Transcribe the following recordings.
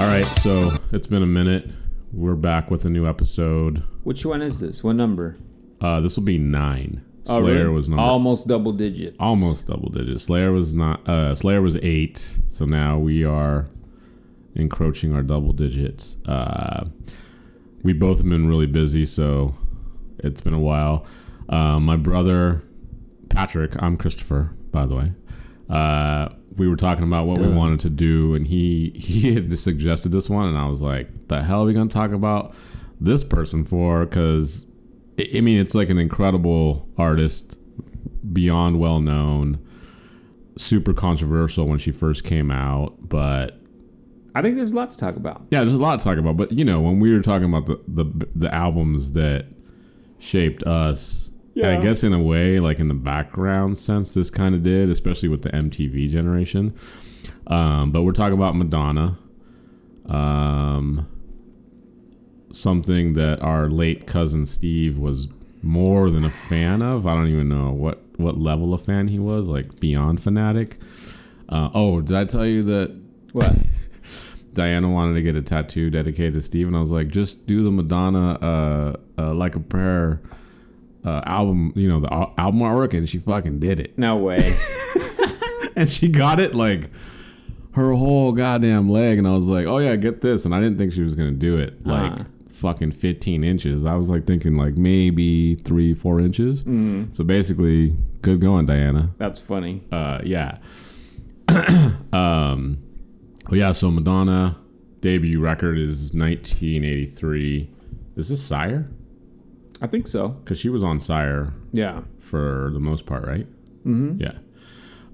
All right, so it's been a minute. We're back with a new episode. Which one is this? What number? Uh, this will be nine. Oh, Slayer really? was number almost double digits. almost double digits. Slayer was not. Uh, Slayer was eight. So now we are encroaching our double digits. Uh, we both have been really busy, so it's been a while. Uh, my brother Patrick, I'm Christopher, by the way. We were talking about what we wanted to do, and he he had suggested this one, and I was like, "The hell are we gonna talk about this person for?" Because I I mean, it's like an incredible artist, beyond well known, super controversial when she first came out, but I think there's a lot to talk about. yeah, there's a lot to talk about. But you know, when we were talking about the the, the albums that shaped us, and I guess in a way, like in the background sense, this kind of did, especially with the MTV generation. Um, but we're talking about Madonna, um, something that our late cousin Steve was more than a fan of. I don't even know what what level of fan he was, like beyond fanatic. Uh, oh, did I tell you that What? Diana wanted to get a tattoo dedicated to Steve, and I was like, just do the Madonna uh, uh, "Like a Prayer" uh, album, you know, the al- album artwork, and she fucking did it, No way. and she got it like her whole goddamn leg, and I was like, oh yeah, get this, and I didn't think she was gonna do it like Uh-huh. fucking 15 inches. I was like thinking like maybe three, four inches. So basically, good going, Diana. That's funny. uh yeah um oh yeah so madonna debut record is 1983 is this sire I think so. because she was on sire Yeah. for the most part right mm-hmm. yeah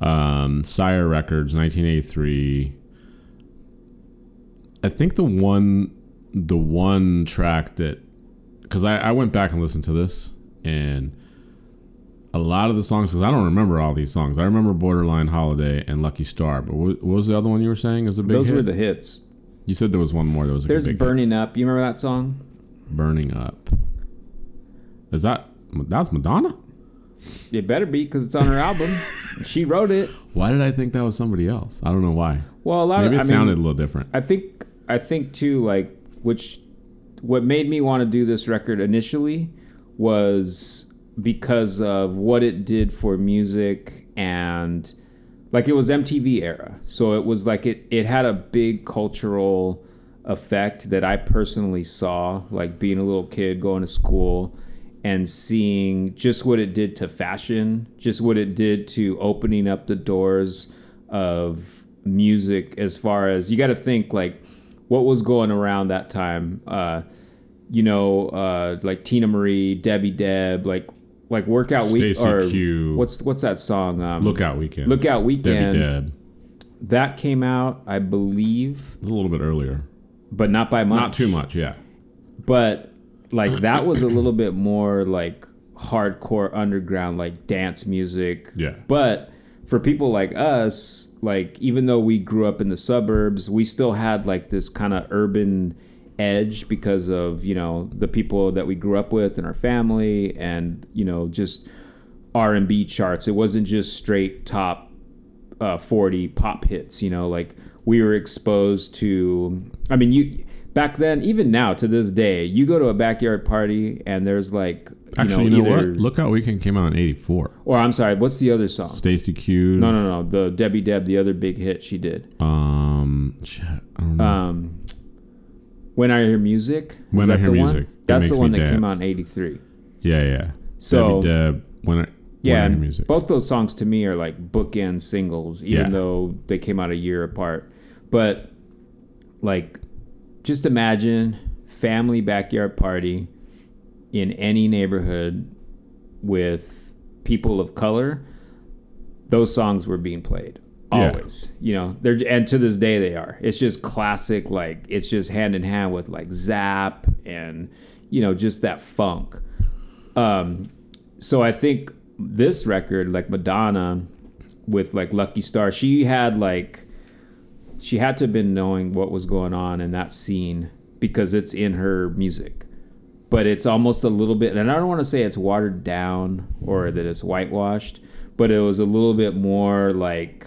um sire records 1983 i think the one the one track that because I, I went back and listened to this and a lot of the songs because i don't remember all these songs i remember borderline holiday and lucky star but what, what was the other one you were saying is a big Those hit? were the hits. you said there was one more that was There's big hit. Burning Up. You remember that song? burning up is that that's madonna It better be because it's on her album. She wrote it. why did i think that was somebody else i don't know why Well, a lot maybe it I sounded a little different I think I think too like which what made me want to do this record initially was because of what it did for music and like it was MTV era. So it was like it it had a big cultural effect that I personally saw like being a little kid going to school and seeing just what it did to fashion, just what it did to opening up the doors of music as far as you got to think like what was going around that time uh you know uh like Teena Marie, Debbie Deb, like like workout week or Q. what's what's that song um lookout weekend. Lookout Weekend. debbie deb. That came out I believe It was a little bit earlier. but not by much. not too much yeah. But like that was a little bit more like hardcore underground like dance music Yeah. but for people like us like even though we grew up in the suburbs we still had like this kind of urban edge because of you know the people that we grew up with and our family and you know just r&b charts it wasn't just straight top uh, 40 pop hits you know like we were exposed to i mean you back then even now to this day you go to a backyard party and there's like you actually know, you know, what? Lookout weekend came out in 84 or i'm sorry what's the other song? Stacey Q. No no no the debbie deb the other big hit she did. Um shit, i don't know. Um when i hear music? When I Hear the one? Music. It that's the one that came dance. out in 83 yeah yeah. So- debbie deb when I, yeah when I hear music. both those songs to me are like bookend singles even Yeah. though they came out a year apart. But like just imagine family backyard party in any neighborhood with people of color. Those songs were being played Yeah. always you know they're and to this day they are. It's just classic like it's just hand in hand with like Zapp and you know just that funk. Um so i think this record like madonna with like lucky star she had like she had to have been knowing what was going on in that scene because it's in her music but it's almost a little bit and i don't want to say it's watered down or that it's whitewashed but it was a little bit more like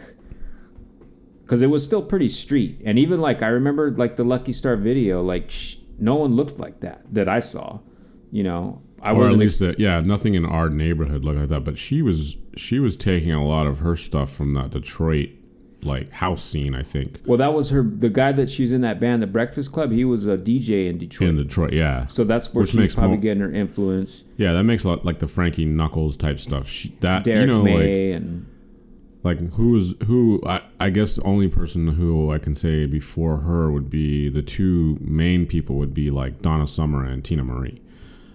because it was still pretty street. And even like I remember like the Lucky Star video, like sh- no one looked like that that I saw. You know, I or at wasn't. least that yeah nothing in our neighborhood looked like that but she was she was taking a lot of her stuff from that detroit like house scene i think well, that was her. The guy that she's in that band, the Breakfast Club. He was a DJ in Detroit. in detroit yeah so that's where Which she's probably more- getting her influence. yeah that makes a lot like the frankie knuckles type stuff she, that Derrick you know like May and like who is who I, I guess the only person who i can say before her would be the two main people would be like donna summer and Teena Marie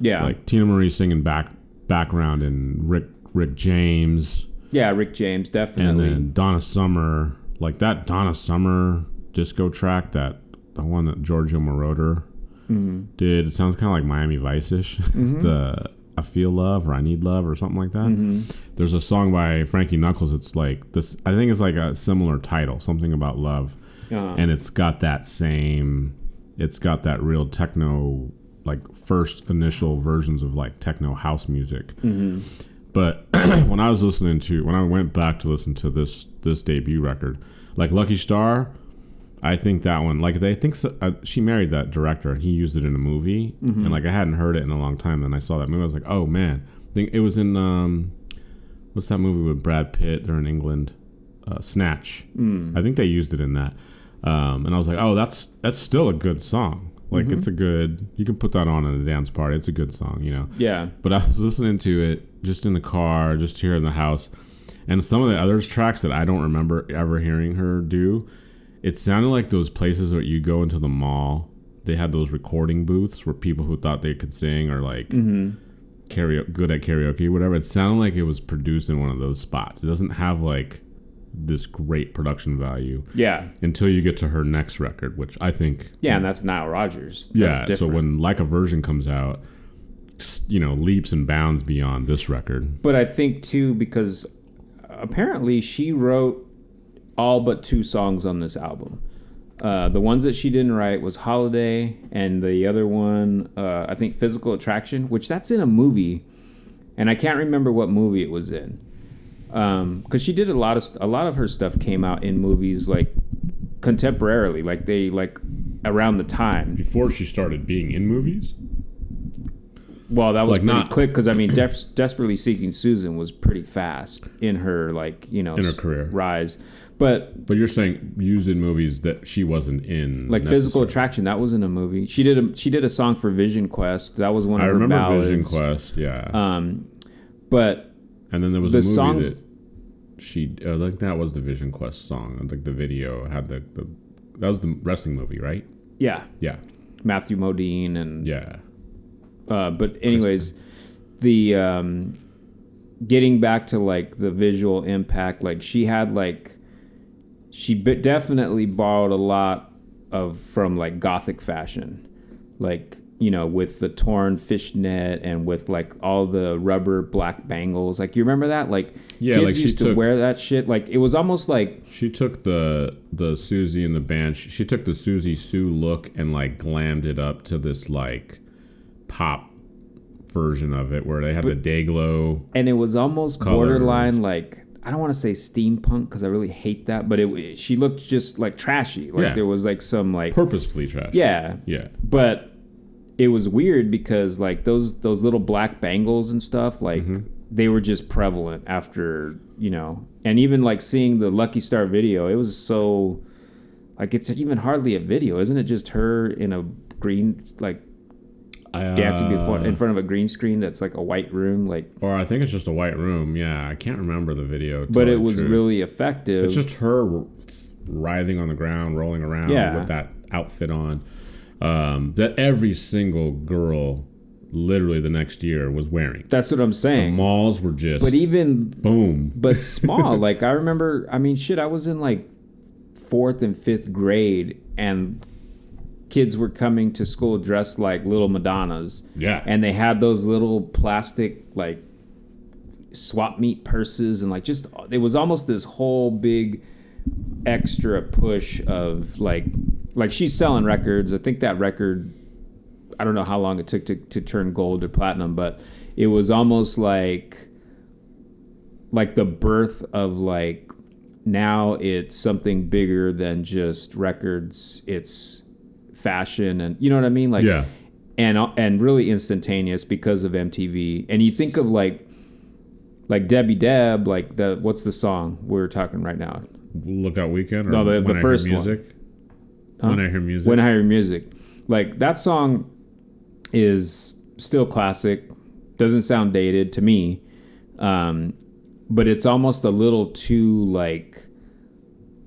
yeah, like Teena Marie singing back background and rick rick james yeah, Rick James definitely. and then Donna Summer, like that Donna Summer disco track, that the one that Giorgio Moroder Mm-hmm. did. It sounds kind of like Miami Vice ish. the I feel love or I need love or something like that. Mm-hmm. There's a song by Frankie Knuckles. It's like this. I think it's like a similar title, something about love, Uh, and it's got that same. It's got that real techno, like first initial versions of like techno house music. But when I was listening to when I went back to listen to this this debut record, like Lucky Star, I think that one like they think so, uh, she married that director and he used it in a movie. And like I hadn't heard it in a long time and I saw that movie I was like oh man. I think it was in um what's that movie with Brad Pitt? They're in England. Uh, Snatch. I think they used it in that. Um, and I was like oh that's that's still a good song like it's a mm-hmm. good you can put that on at a dance party it's a good song you know yeah, but I was listening to it just in the car, just here in the house, and some of the other tracks that I don't remember ever hearing her do. It sounded like those places where you go into the mall. They had those recording booths where people who thought they could sing or like mm-hmm. karaoke, good at karaoke, whatever. It sounded like it was produced in one of those spots. It doesn't have like this great production value yeah, until you get to her next record, which I think yeah, and that's Nile Rodgers. That's yeah. So when like a virgin comes out, you know, leaps and bounds beyond this record. But I think too because apparently she wrote all but two songs on this album. Uh, the ones that she didn't write was "Holiday" and the other one, uh, I think, "Physical Attraction," which that's in a movie, and I can't remember what movie it was in. Because she did a lot of st- a lot of her stuff came out in movies like contemporarily, like they like around the time. Before she started being in movies, Well, that was Like, pretty not- quick because I mean, Des- desperately seeking Susan was pretty fast in her like you know In her career. rise, but but you're saying used in movies that she wasn't in, like physical attraction that wasn't a movie. She did a she did a song for Vision Quest. That was one of I her remember ballads. Vision Quest, yeah, Um, but and then there was the a movie songs- that she, uh, like that was the Vision Quest song. And like the video had the, the that was the wrestling movie, right? yeah, Yeah, Matthew Modine and yeah. Uh, but anyways, the um, getting back to like the visual impact, like she had like she definitely borrowed a lot of from like gothic fashion, like you know with the torn fishnet and with like all the rubber black bangles. Like you remember that? Like Yeah, kids like she used to took- wear that shit. Like it was almost like She took the the Siouxsie and the band. She, she took the Siouxsie Sioux look and like glammed it up to this like pop version of it, where they had the day glow. and it was almost Colors. borderline like I don't want to say steampunk because I really hate that, but it she looked just like trashy. Like Yeah. there was like some like Purposefully trash. yeah, Yeah. but it was weird because like those those little black bangles and stuff like they were just prevalent after you know and even like seeing the lucky star video it was so like it's even hardly a video isn't it just her in a green like Uh, dancing before in front of a green screen that's like a white room like Or I think it's just a white room. Yeah, I can't remember the video. but it was truth. really effective It's just her writhing on the ground, rolling around Yeah. with that outfit on. Um, that every single girl, literally the next year, was wearing. that's what i'm saying The Malls were just but even boom. but small. like I remember, I mean, shit, I was in like fourth and fifth grade, and kids were coming to school dressed like little Madonnas, Yeah. and they had those little plastic like swap meet purses, and like just it was almost this whole big extra push of like like she's selling records. I think that record I don't know how long it took to, to turn gold or platinum, but it was almost like like the birth of like now it's something bigger than just records. It's fashion and you know what I mean? Like yeah. and and really instantaneous because of MTV. And you think of like like Debbie Deb, like the what's the song we're talking right now? Lookout Weekend. Or No, the- the When I Hear first one. music. Huh? When I hear music. When I Hear Music. Like that song is still classic. Doesn't sound dated to me. Um, but it's almost a little too like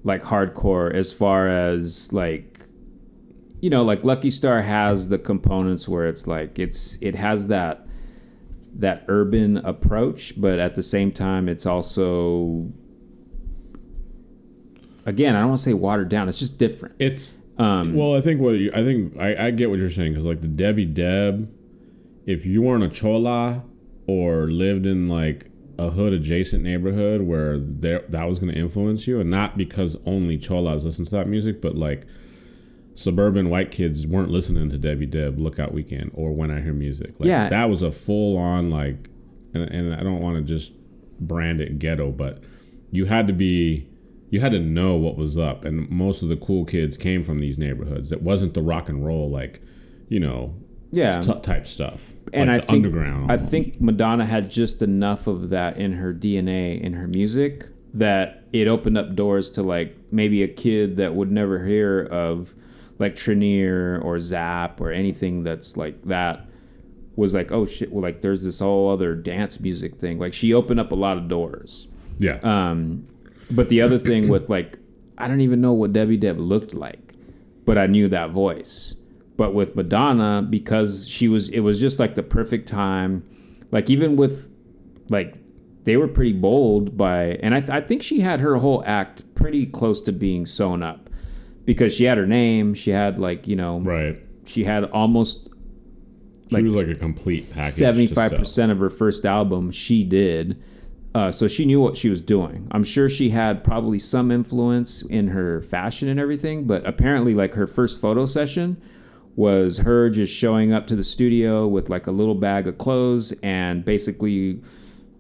like hardcore as far as like you know, like Lucky Star has the components where it's like it's it has that that urban approach, but at the same time it's also again, I don't want to say watered down. It's just different. it's Um, well, I think what you, I think I, I get what you're saying because like the Debbie Deb, if you weren't a chola or lived in like a hood adjacent neighborhood where there that was going to influence you, and not because only cholas listen to that music, but like suburban white kids weren't listening to Debbie Deb, Lookout Weekend, or When I Hear Music. Like, Yeah. that was a full on like, and, and I don't want to just brand it ghetto, but you had to be. You had to know what was up, and most of the cool kids came from these neighborhoods. It wasn't the rock and roll, like, you know, yeah. t- type stuff. and like I the think underground. I almost. think Madonna had just enough of that in her DNA in her music that it opened up doors to like maybe a kid that would never hear of like Trinier or Zapp or anything that's like that was like oh shit well like there's this whole other dance music thing like she opened up a lot of doors yeah, um but the other thing with like I don't even know what Debbie Deb looked like but I knew that voice but with Madonna because she was it was just like the perfect time like even with like they were pretty bold by and I, th- I think she had her whole act pretty close to being sewn up because she had her name she had like you know right. she had almost She like was like a complete package. Seventy-five percent of her first album, she did. Uh, so she knew what she was doing. I'm sure she had probably some influence in her fashion and everything, but apparently, like her first photo session was her just showing up to the studio with like a little bag of clothes and basically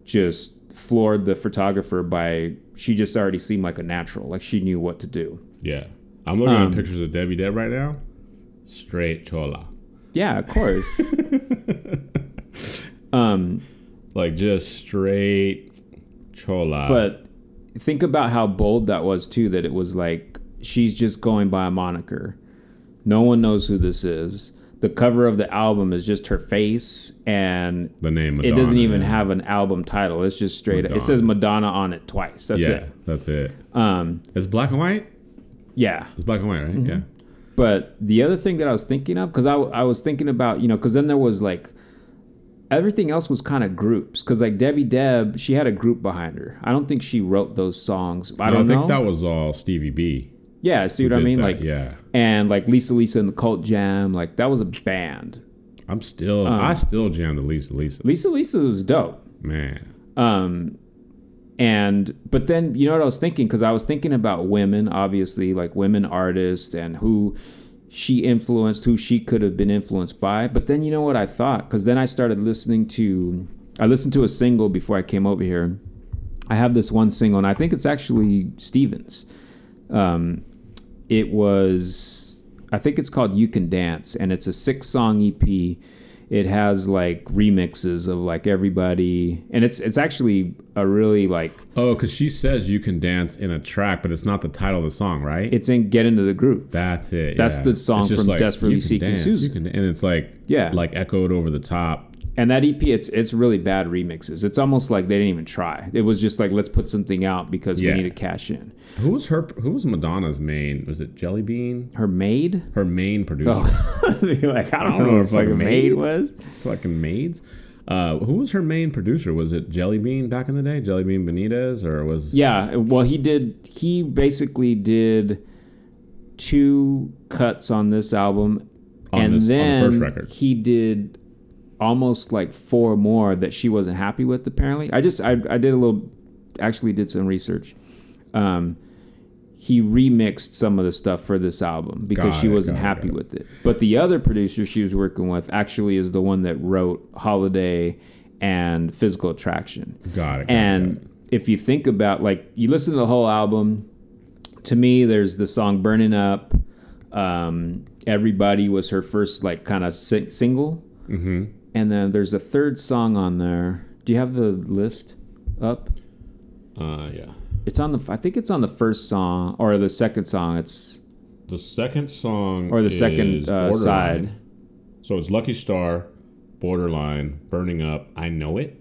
just floored the photographer by she just already seemed like a natural, like she knew what to do. Yeah, I'm looking Um, at pictures of Debbie Deb right now. Straight chola, Yeah, of course. um, like just straight chola. But think about how bold that was too. That it was like she's just going by a moniker. No one knows who this is. The cover of the album is just her face, and the name it doesn't even have an album title. It's just straight. It says Madonna on it twice. That's yeah, it. that's it. Um, It's black and white. yeah. It's black and white, right? Mm-hmm. Yeah. But the other thing that I was thinking of, because I, I was thinking about, you know, because then there was like everything else was kind of groups. Because like Debbie Deb, she had a group behind her. I don't think she wrote those songs. I No, don't think know. that was all Stevie B. yeah, see what I mean? that, Like, yeah. and like Lisa Lisa and the Cult Jam, like that was a band. I'm still, Um, I still jam to Lisa Lisa. Lisa Lisa was dope. Man, Um, and but then you know what I was thinking because I was thinking about women, obviously, like women artists and who she influenced, who she could have been influenced by. But then you know what I thought because then I started listening to, I listened to a single before I came over here. I have this one single, and I think it's actually Stevens. Um, it was, I think it's called "You Can Dance," and it's a six-song EP. It has like remixes of like everybody, and it's it's actually a really like oh, because she says you can dance in a track, but it's not the title of the song, right? it's in "Get Into the Groove." That's it. That's yeah. the song from Desperately you can Seeking dance, Susan. Can, and it's like Yeah. like echoed over the top. And that EP, it's it's really bad remixes. It's almost like they didn't even try. It was just like let's put something out because Yeah. we need to cash in. Who was her? Who was Madonna's main? Was it Jelly Bean? Her maid. Her main producer. Oh, like I don't, don't know know like, fucking a maid maid? was. Fucking maids. Uh, who was her main producer? Was it Jelly Bean back in the day? Jelly Bean Benitez, or was Yeah, well, he did. He basically did two cuts on this album, On and this- on the then first record. he did almost like four more that she wasn't happy with. Apparently, I just I, I did a little, actually did some research. Um, he remixed some of the stuff for this album because Got she wasn't it, happy it. with it. But the other producer she was working with actually is the one that wrote Holiday and Physical Attraction got it? got and it. if you think about like you listen to the whole album, to me, there's the song "Burning Up." Um, Everybody was her first like kind of si- single, Mm-hmm. And then there's a third song on there. Do you have the list up? Uh, yeah. It's on the. I think it's on the first song or the second song. It's The second song or the second uh, side. So it's Lucky Star, Borderline, Burning Up, I Know It,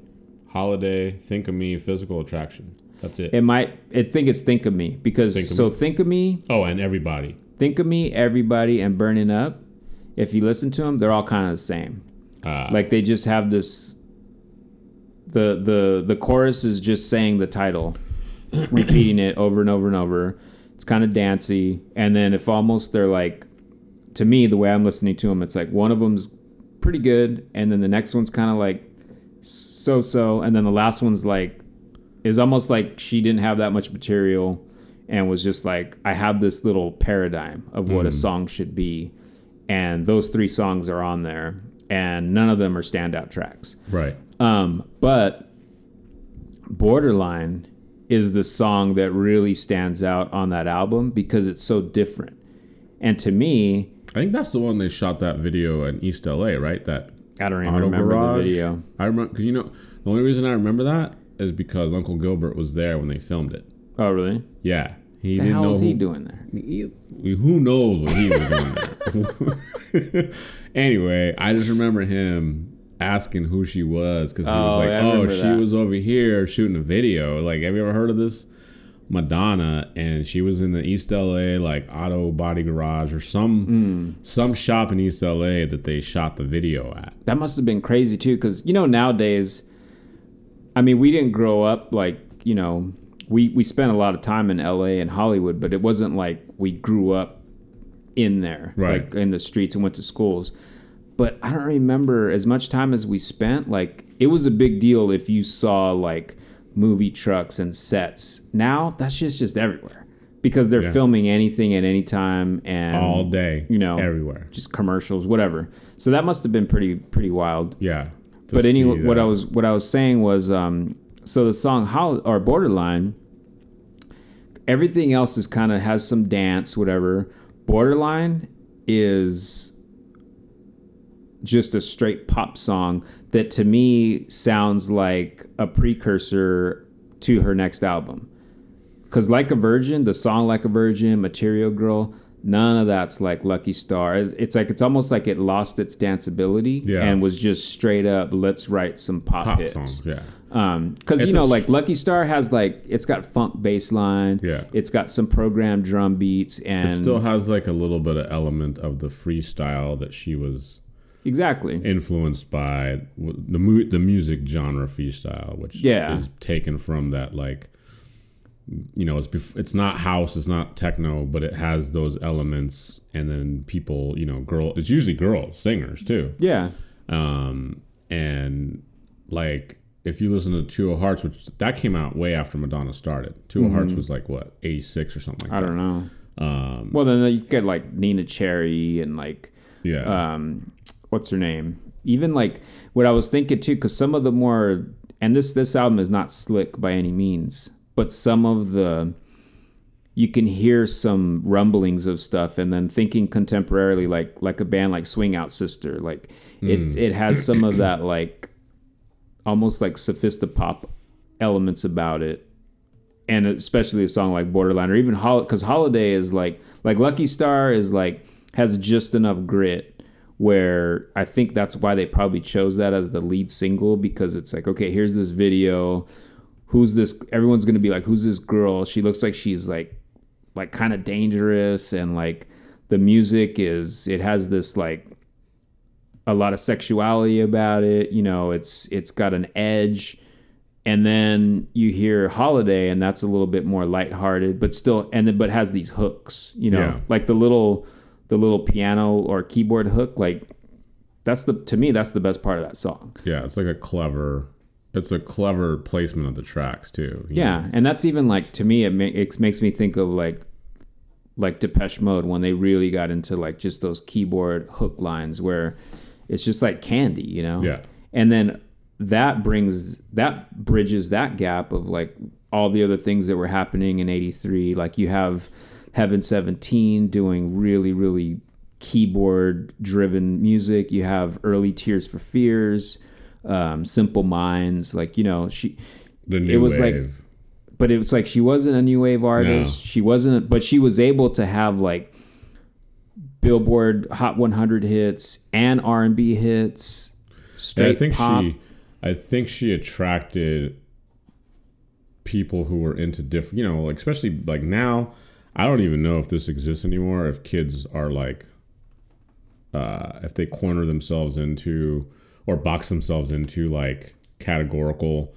Holiday, Think of Me, Physical Attraction. That's it. It might. I think it's "Think of Me" because Think of so Me. "Think of Me," oh, and Everybody. "Think of Me," everybody, and "Burning Up." If you listen to them, they're all kind of the same. Uh, Like they just have this. The the the chorus is just saying the title, repeating it over and over and over. It's kind of dancey, and then if almost they're like, to me, the way I'm listening to them, it's like one of them's pretty good, and then the next one's kind of like so so, and then the last one's like is almost like she didn't have that much material and was just like I have this little paradigm of what a song should be, and those three songs are on there, and none of them are standout tracks. right. Um, but Borderline is the song that really stands out on that album because it's so different. And to me, I think that's the one they shot that video in East LA, right? That I don't even remember Garage. the video. I remember, cause you know, the only reason I remember that is because Uncle Gilbert was there when they filmed it. Oh, really? Yeah, he The didn't know was who, he doing there? He- who knows what he was doing there. anyway, I just remember him asking who she was because he was Oh, like, yeah, "Oh, she that. was over here shooting a video." Like, have you ever heard of this? Madonna, and she was in the East LA like auto body garage or some Hmm. some shop in East LA that they shot the video at. That must have been crazy too, because you know nowadays, I mean, we didn't grow up like you know, we we spent a lot of time in L.A. and Hollywood, but it wasn't like we grew up in there, Right. like in the streets and went to schools. But I don't remember as much time as we spent. Like it was a big deal if you saw like movie trucks and sets. Now that's just just everywhere because they're Yeah. filming anything at any time and all day, you know, everywhere. just commercials, whatever. So that must have been pretty pretty wild. Yeah. But anyway, what I was what I was saying was, um, so the song How or Borderline, everything else is kind of has some dance, whatever. Borderline is just a straight pop song that to me sounds like a precursor to her next album. Cause like a virgin, the song like a virgin, Material Girl, none of that's like Lucky Star. It's like it's almost like it lost its danceability Yeah. and was just straight up. Let's write some pop, pop hits. songs. Yeah. Um, because you know, a like Lucky Star has like it's got funk bass line. Yeah. It's got some programmed drum beats and It still has like a little bit of element of the freestyle that she was exactly. influenced by the mu- the music genre freestyle, which Yeah. is taken from that like you know it's bef- it's not house, it's not techno, but it has those elements, and then people you know girl it's usually girls singers too, yeah. um, and like if you listen to Two of Hearts, which that came out way after Madonna started. 2 of Hearts was like what eighty six or something like Mm-hmm. I that. don't know. Um, Well, then you get like Neneh Cherry and like yeah, um, what's her name? Even like what I was thinking too, because some of the more and this this album is not slick by any means, but some of the you can hear some rumblings of stuff, and then thinking contemporarily, like like a band like Swing Out Sister, like it's it has some of that like almost like sophisti-pop elements about it. And especially a song like Borderline or even Holiday, because Holiday is like like Lucky Star is like has just enough grit where I think that's why they probably chose that as the lead single because it's like okay here's this video. Who's this everyone's gonna be like who's this girl? She looks like she's like like kind of dangerous and like the music is it has this like a lot of sexuality about it you know it's it's got an edge and then you hear holiday and that's a little bit more lighthearted but still and then but has these hooks you know Yeah. like the little the little piano or keyboard hook like that's the to me that's the best part of that song yeah, it's like a clever. It's a clever placement of the tracks too. yeah and that's even like to me it, ma- it makes me think of like like Depeche Mode when they really got into like just those keyboard hook lines where it's just like candy you know Yeah. and then that brings that bridges that gap of like all the other things that were happening in 83 like you have heaven 17 doing really really keyboard driven music you have early tears for fears um, simple minds like you know she The new it was like wave. but it was like she wasn't a new wave artist. No. She wasn't, but she was able to have like Billboard Hot 100 hits and R and B hits. Yeah, Straight I think pop. she, I think she attracted people who were into different. You know, like especially like now. I don't even know if this exists anymore. If kids are like, uh, if they corner themselves into or box themselves into like categorical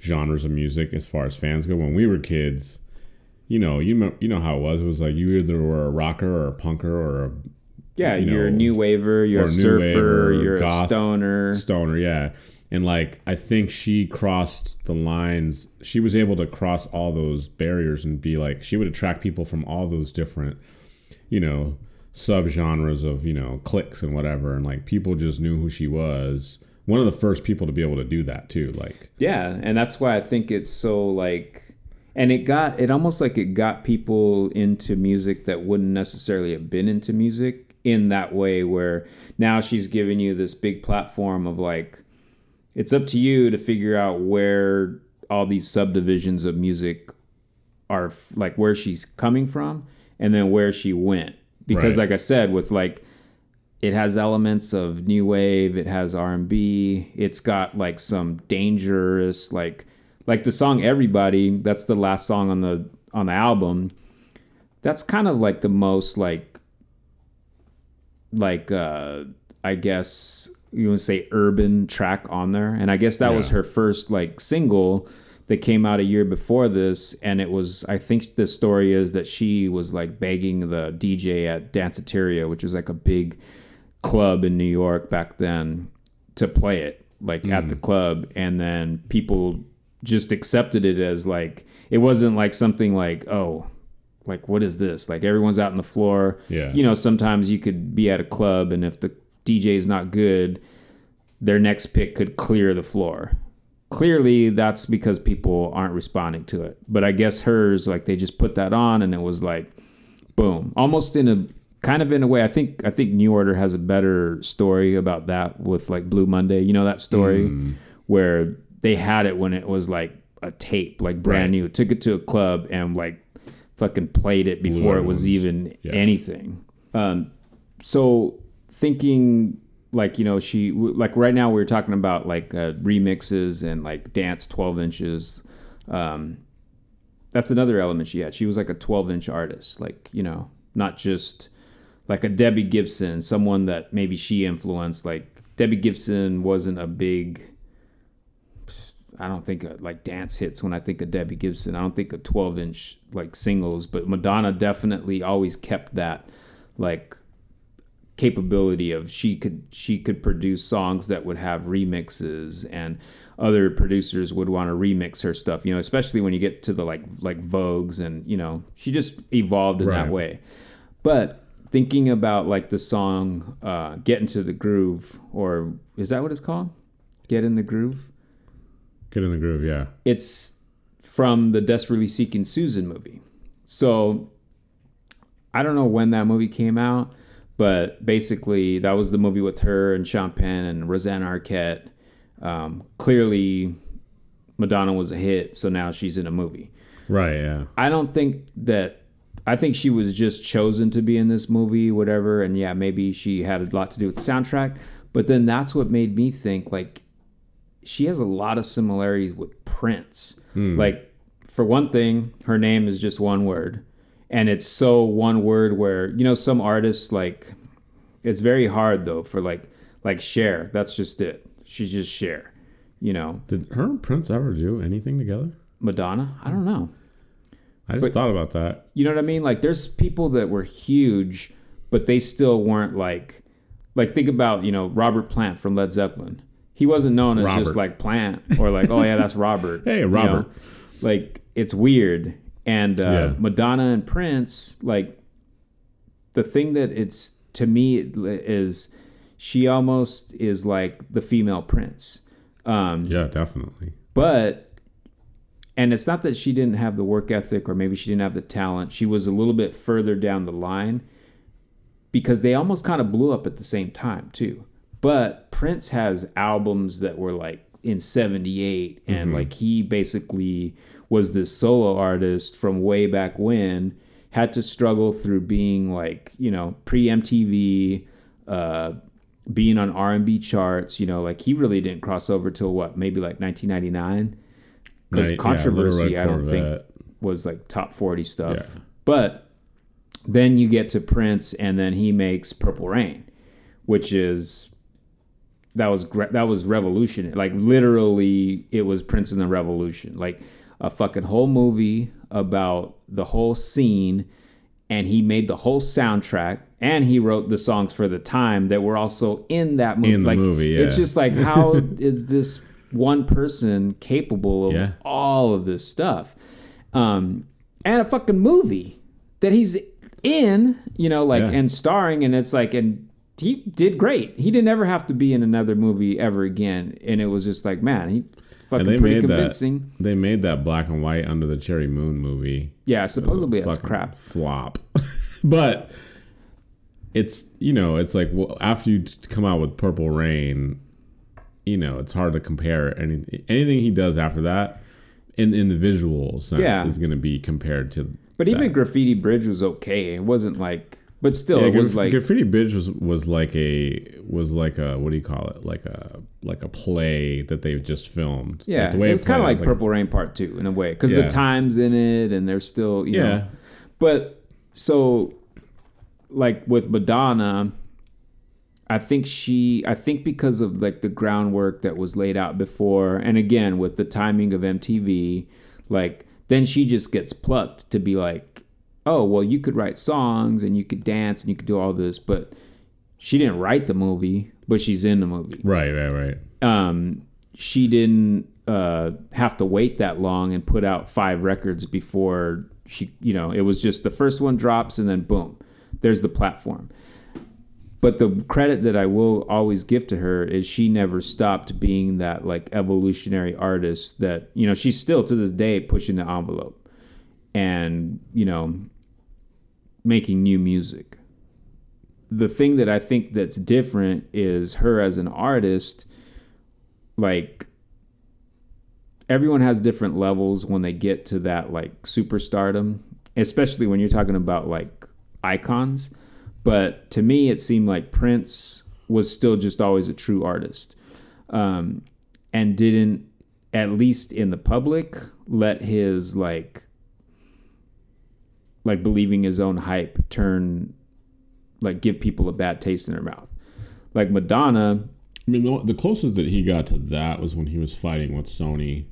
genres of music as far as fans go. When we were kids, you know, you know, you know how it was. It was like you either were a rocker or a punker or a yeah, you you're a new waver, you're a surfer, waver, you're a stoner. stoner yeah and like i think she crossed the lines she was able to cross all those barriers and be like she would attract people from all those different you know subgenres of you know clicks and whatever and like people just knew who she was one of the first people to be able to do that too like Yeah, and that's why I think it's so like and it got it almost like it got people into music that wouldn't necessarily have been into music in that way where now she's giving you this big platform of like it's up to you to figure out where all these subdivisions of music are like where she's coming from and then where she went because Right. like I said with like it has elements of new wave it has r&b it's got like some dangerous like like the song everybody that's the last song on the on the album. That's kind of like the most like like uh i guess you would say urban track on there. And i guess that was her first like single that came out a year before this. And it was i think the story is that she was like begging the dj at danceteria which was like a big club in new york back then to play it like at the club. And then people just accepted it as like it wasn't like something like oh like what is this? Like everyone's out on the floor. Yeah. you know sometimes you could be at a club and if the dj is not good their next pick could clear the floor. Clearly that's because people aren't responding to it. But i guess hers like they just put that on and it was like boom. Almost in a kind of in a way i think i think new order has a better story about that with like blue monday. You know that story? Mm. where they had it when it was like a tape like brand Right. new. Took it to a club and like fucking played it before it was even yeah. anything. Um so thinking like you know she like right now we are talking about like uh, remixes and like dance 12 inches. Um that's another element she had. She was like a 12 inch artist like you know not just like a debbie gibson someone that maybe she influenced. Like debbie gibson wasn't a big I don't think of, like dance hits when I think of Debbie Gibson. I don't think of 12 inch like singles, but Madonna definitely always kept that like capability of she could she could produce songs that would have remixes and other producers would want to remix her stuff you know especially when you get to the like like vogues and you know she just evolved in that way. But thinking about like the song uh get into the groove or is that what it's called? Get in the groove get in the groove yeah it's from the Desperately Seeking Susan movie. So I don't know when that movie came out, but basically that was the movie with her and Sean Penn and Rosanna Arquette. Um, clearly, Madonna was a hit, so now she's in a movie. right yeah I don't think that. I think she was just chosen to be in this movie, whatever. And yeah, maybe she had a lot to do with the soundtrack. But then that's what made me think like she has a lot of similarities with Prince. Hmm. Like, for one thing, her name is just one word. And it's so one word where, you know, some artists like it's very hard though for like like Cher. That's just it. She's just Cher. You know, did her and prince ever do anything together Madonna. I don't know. i just But- thought about that You know what I mean? Like there's people that were huge, but they still weren't like like think about, you know, Robert Plant from Led Zeppelin. He wasn't known as just like Plant or like, oh yeah, that's Robert. Hey, you Robert. know? Like it's weird. And uh, Yeah. Madonna and Prince, like the thing that it's to me is she almost is like the female Prince. Um, yeah definitely but and it's not that she didn't have the work ethic or maybe she didn't have the talent. She was a little bit further down the line because they almost kind of blew up at the same time too. But Prince has albums that were like in 78 and Mm-hmm. like he basically was this solo artist from way back when had to struggle through being like, you know, pre-MTV uh being on R&B charts, you know, like he really didn't cross over till what, maybe like 1999 because Night- yeah, controversy I don't think was like top 40 stuff. Yeah. But then you get to Prince and then he makes Purple Rain, which is that was gre- that was revolutionary. Like literally it was Prince and the Revolution. Like a fucking whole movie about the whole scene and he made the whole soundtrack and he wrote the songs for the time that were also in that movie. In the like movie, it's just like how is this one person capable of Yeah. all of this stuff? Um, and a fucking movie that he's in, you know, like Yeah. and starring, and it's like, and he did great. He didn't ever have to be in another movie ever again, and it was just like, man, he fucking And they pretty made convincing. that. They made that black and white under the cherry moon movie. Yeah, supposedly that's crap. flop. but it's you know it's like well, after you come out with Purple Rain, you know it's hard to compare anything. Anything he does after that, in in the visual sense, Yeah. is going to be compared to. But even. Graffiti Bridge was okay. It wasn't like, but still, Yeah, it was Graf- like, Graffiti Bridge was was like a was like a what do you call it like a like a play that they've just filmed. yeah, Like, the way it was kind of played, like Purple Rain Part Two in a way, because Yeah. the times in it, and they're still, you Yeah. know, But so, like with Madonna, I think she, I think because of like the groundwork that was laid out before, and again with the timing of MTV, like then she just gets plucked to be like, oh well, you could write songs and you could dance and you could do all this, but she didn't write the movie, but she's in the movie Right, right, right. um, she didn't uh, have to wait that long and put out five records before she, you know, it was just the first one drops and then boom, there's the platform. But the credit that I will always give to her is she never stopped being that like evolutionary artist that, you know, she's still to this day pushing the envelope and, you know, making new music. The thing that I think that's different is her as an artist like everyone has different levels when they get to that like superstardom, especially when you're talking about like icons. But to me, it seemed like Prince was still just always a true artist, um, and didn't, at least in the public, let his like like believing his own hype turn like give people a bad taste in their mouth. Like Madonna, I mean, the, the closest that he got to that was when he was fighting with Sony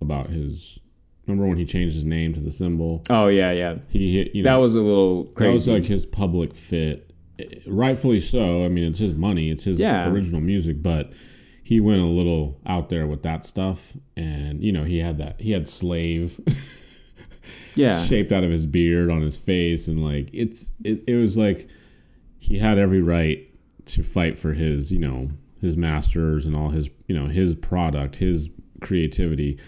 about his. Remember when he changed his name to the symbol? oh yeah, yeah, He hit. You know, that was a little crazy. that was like his public fit, rightfully so. I mean, it's his money, it's his Yeah. original music, but he went a little out there with that stuff, and you know, he had that. He had slave yeah, shaped out of his beard on his face, and like it's it, it was like he had every right to fight for his you know his masters and all his you know his product, his creativity.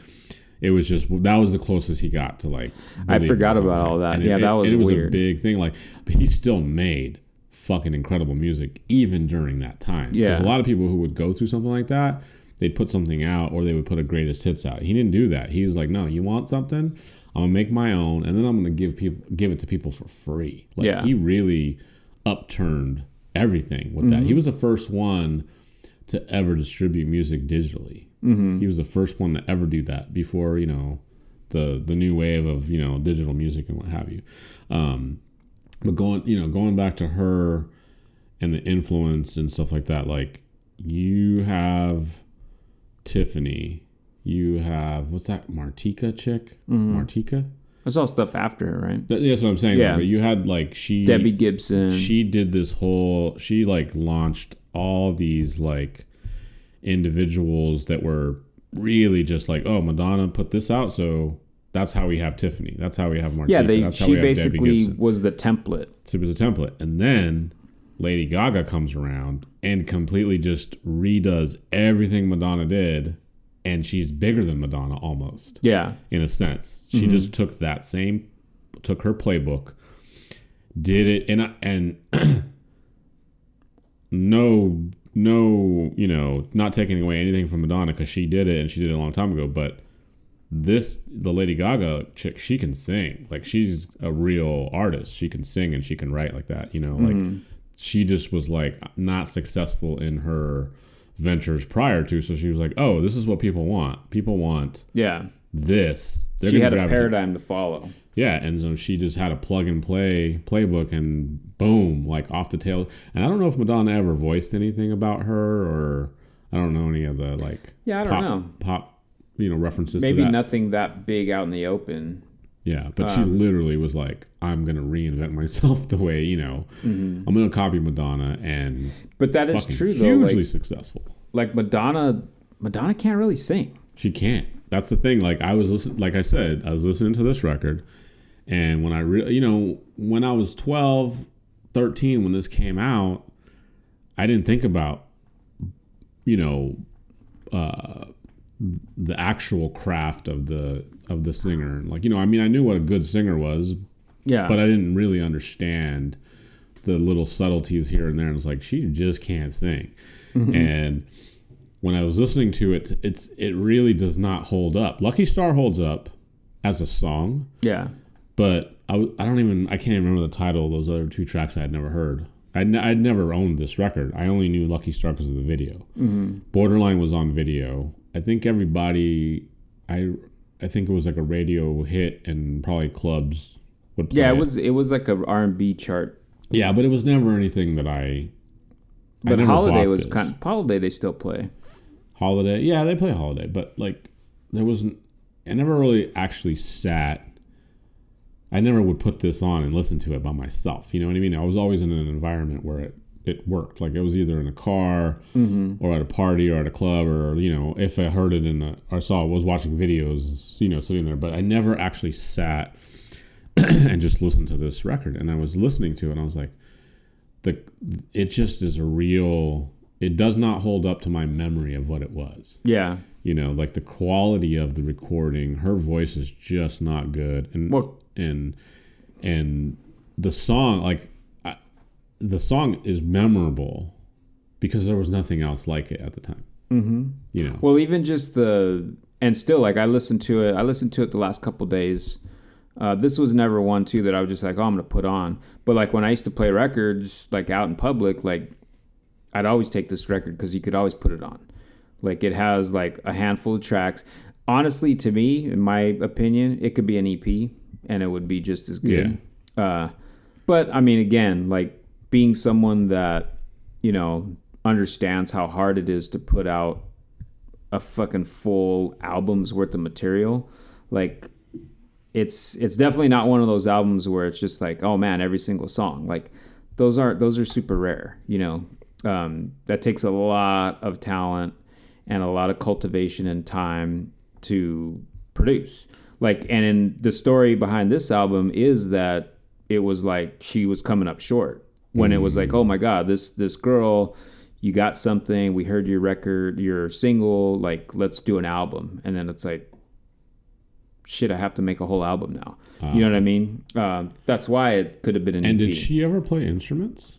It was just that was the closest he got to like. I forgot about all that. And Yeah, it, that was it, it was a big thing. Like, but he still made fucking incredible music even during that time. Yeah, There's a lot of people who would go through something like that. They'd put something out, or they would put a greatest hits out. He didn't do that. He was like, "No, you want something? I'm gonna make my own, and then I'm gonna give people give it to people for free." Like Yeah. he really upturned everything with that. He Mm-hmm. was the first one to ever distribute music digitally. Mm-hmm. He was the first one to ever do that before you know the the new wave of you know digital music and what have you. Um, but going you know going back to her and the influence and stuff like that, like you have Tiffany, you have what's that Martika chick, Mm-hmm. Martika. There's all stuff after her, right? That- That's what I'm saying. Yeah. Yeah. But you had like she Debbie Gibson. she did this whole she like launched all these like individuals that were really just like oh madonna put this out so that's how we have tiffany that's how we have Martika. yeah, they. that's how She we basically was the template. it was a template and then lady gaga comes around and completely just redoes everything madonna did and she's bigger than Madonna almost Yeah. in a sense. She mm-hmm. just took that same, took her playbook, did it, and and no, no, you know, not taking away anything from Madonna because she did it and she did it a long time ago. But this, the Lady Gaga chick, she can sing. Like she's a real artist. She can sing and she can write like that. You know, like mm-hmm. she just was like not successful in her ventures prior to. So she was like, oh, this is what people want. People want Yeah. this. They're she had a paradigm to follow. Yeah, and so she just had a plug and play playbook, and boom, like off the tail. And I don't know if Madonna ever voiced anything about her, or I don't know any of the like Yeah, I don't pop, know. pop, you know, references Maybe to that. nothing that big out in the open. Yeah, but she Um, literally was like, "I'm gonna reinvent myself the way you know. Mm-hmm. I'm gonna copy Madonna and But that is true though. hugely Like, successful." like Madonna, Madonna can't really sing. She can't. That's the thing. Like I was listening, like I said, I was listening to this record, and when I really, you know, when I was 12, 13, when this came out, I didn't think about, you know, uh, the actual craft of the of the singer. Like you know, I mean, I knew what a good singer was, Yeah. but I didn't really understand the little subtleties here and there. And it's like she just can't sing. Mm-hmm. And when I was listening to it, it's it really does not hold up. Lucky Star holds up as a song, yeah. but I, I don't even I can't even remember the title of those other two tracks I had never heard. I'd, n- I'd never owned this record. I only knew Lucky Star because of the video. Mm-hmm. Borderline was on video. I think everybody, I I think it was like a radio hit, and probably clubs would play. Yeah, it was it was like a R and B chart. Yeah, but it was never anything that I. I But never Holiday was this. kind Holiday they still play. Holiday. Yeah, they play Holiday, but like there wasn't. I never really actually sat. I never would put this on and listen to it by myself. You know what I mean? I was always in an environment where it it worked. Like it was either in a car mm-hmm. or at a party or at a club or you know if I heard it in a or saw was watching videos, you know, sitting there. But I never actually sat and just listened to this record. And I was listening to it, and I was like, the it just is a real. It does not hold up to my memory of what it was Yeah. you know like the quality of the recording her voice is just not good and Well- and and the song like the song is memorable because there was nothing else like it at the time mm-hmm. you know Well, even just the and still like I listened to it. I listened to it the last couple days. Uh, this was never one too that I was just like, oh, I'm gonna put on. But like when I used to play records, like out in public, like I'd always take this record because you could always put it on. Like it has like a handful of tracks. Honestly, to me, in my opinion, it could be an EP and it would be just as good. Uh, but I mean, again, like being someone that you know understands how hard it is to put out a fucking full album's worth of material, like it's it's definitely not one of those albums where it's just like, oh man, every single song. Like those are those are super rare. You know, um, that takes a lot of talent and a lot of cultivation and time to produce. Like, and in the story behind this album is that it was like she was coming up short when it was like, oh my god, this this girl, you got something. We heard your record, your single. Like, let's do an album. And then it's like, shit, I have to make a whole album now. you know what I mean? Um, that's why it could have been an and EP. did she ever play instruments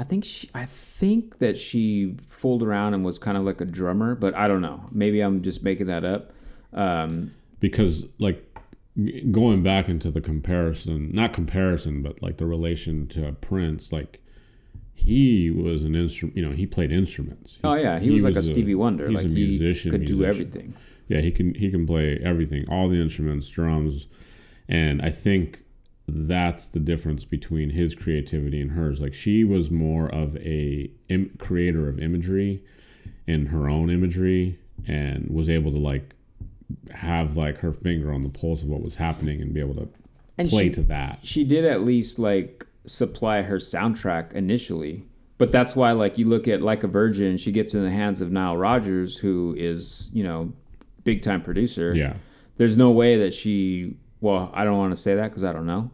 I think she, I think that she fooled around and was kind of like a drummer, but I don't know. Maybe I'm just making that up. Um, because like g- going back into the comparison not comparison but like the relation to prince like he was an instrument you know he played instruments. Oh yeah, he, was like a Stevie Wonder. he's Like a he musician, could do everything. yeah he can he can play everything all the instruments drums. And i think that's the difference between his creativity and hers. Like she was more of a Im- creator of imagery and her own imagery and was able to like have like her finger on the pulse of what was happening and be able to And play she- to that. She did at least like supply her soundtrack initially, but that's why like you look at like a Virgin, she gets in the hands of Nile Rodgers, who is you know big time producer. yeah. There's no way that she well i don't want to say that because i don't know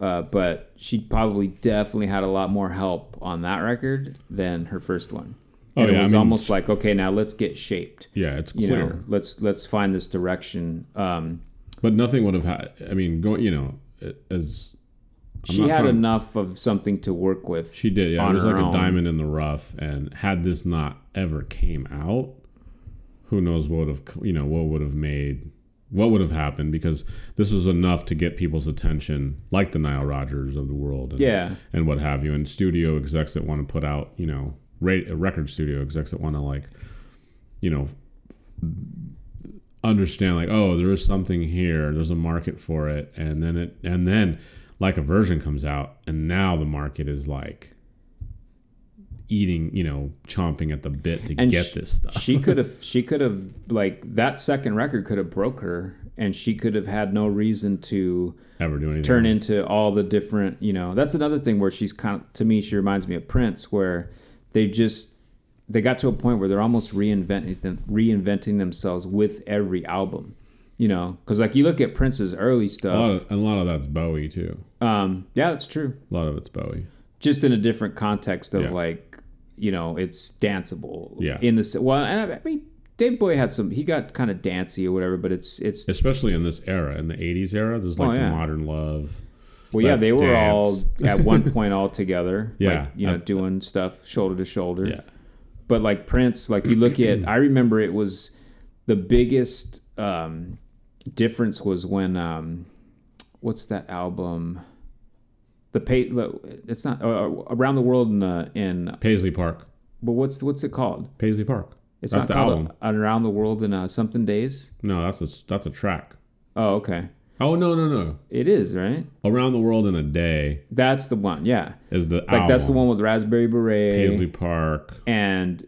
uh, but she probably definitely had a lot more help on that record than her first one Oh, and yeah, it I was mean, almost like okay, now let's get shaped. Yeah, it's You clear. know, let's let's find this direction. Um, But nothing would have had. I mean, going. You know, as I'm she had trying- enough of something to work with. She did. Yeah, it was like a diamond in the rough. And had this not ever came out, who knows what would have you know what would have made what would have happened because this was enough to get people's attention, like the Nile Rodgers of the world. And, Yeah. and what have you, and studio execs that want to put out, you know, record studio execs that want to like, you know, understand like, oh, there is something here. There's a market for it, and then it, and then like a Virgin comes out, and now the market is like eating, you know, chomping at the bit to And get sh- this stuff. she could have she could have like that second record could have broke her and she could have had no reason to ever do anything. turn else. into all the different you know that's another thing where she's kind of to me she reminds me of prince where they just they got to a point where they're almost reinventing them, reinventing themselves with every album you know because like you look at prince's early a lot stuff of, and a lot of that's Bowie too. um yeah that's true A lot of it's Bowie. just in a different context of Yeah. like you know it's danceable Yeah. in the well and I, I mean Dave Bowie had some he got kind of dancey or whatever but it's it's especially in this era, in the '80s era. There's like Oh, yeah. the modern love. Well, yeah, Let's they were Dance. all at one point all together. Yeah. like, you know, At- doing stuff shoulder to shoulder. Yeah, But like Prince, like you look at, I remember it was the biggest um, difference was when um, what's that album? The pay, it's not uh, around the world in uh, in. Paisley Park. But what's what's it called? Paisley Park. It's That's not the album. uh, around the world in uh, something days. No, that's a that's a track. Oh, okay, Oh no no no! it is right. Around the World in a Day That's the one. Yeah, is the like that's the one with Raspberry Beret. Paisley Park. and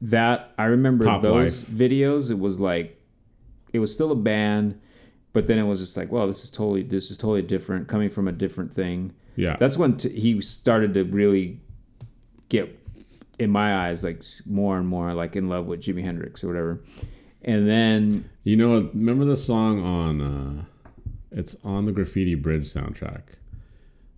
that I remember Pop those Life. videos. It was like it was still a band, but then it was just like, well, this is totally this is totally different, coming from a different thing. Yeah, That's when t- he started to really get, in my eyes, like more and more like in love with Jimi Hendrix or whatever. And then you know. what- Remember the song on? uh It's on the Graffiti Bridge soundtrack.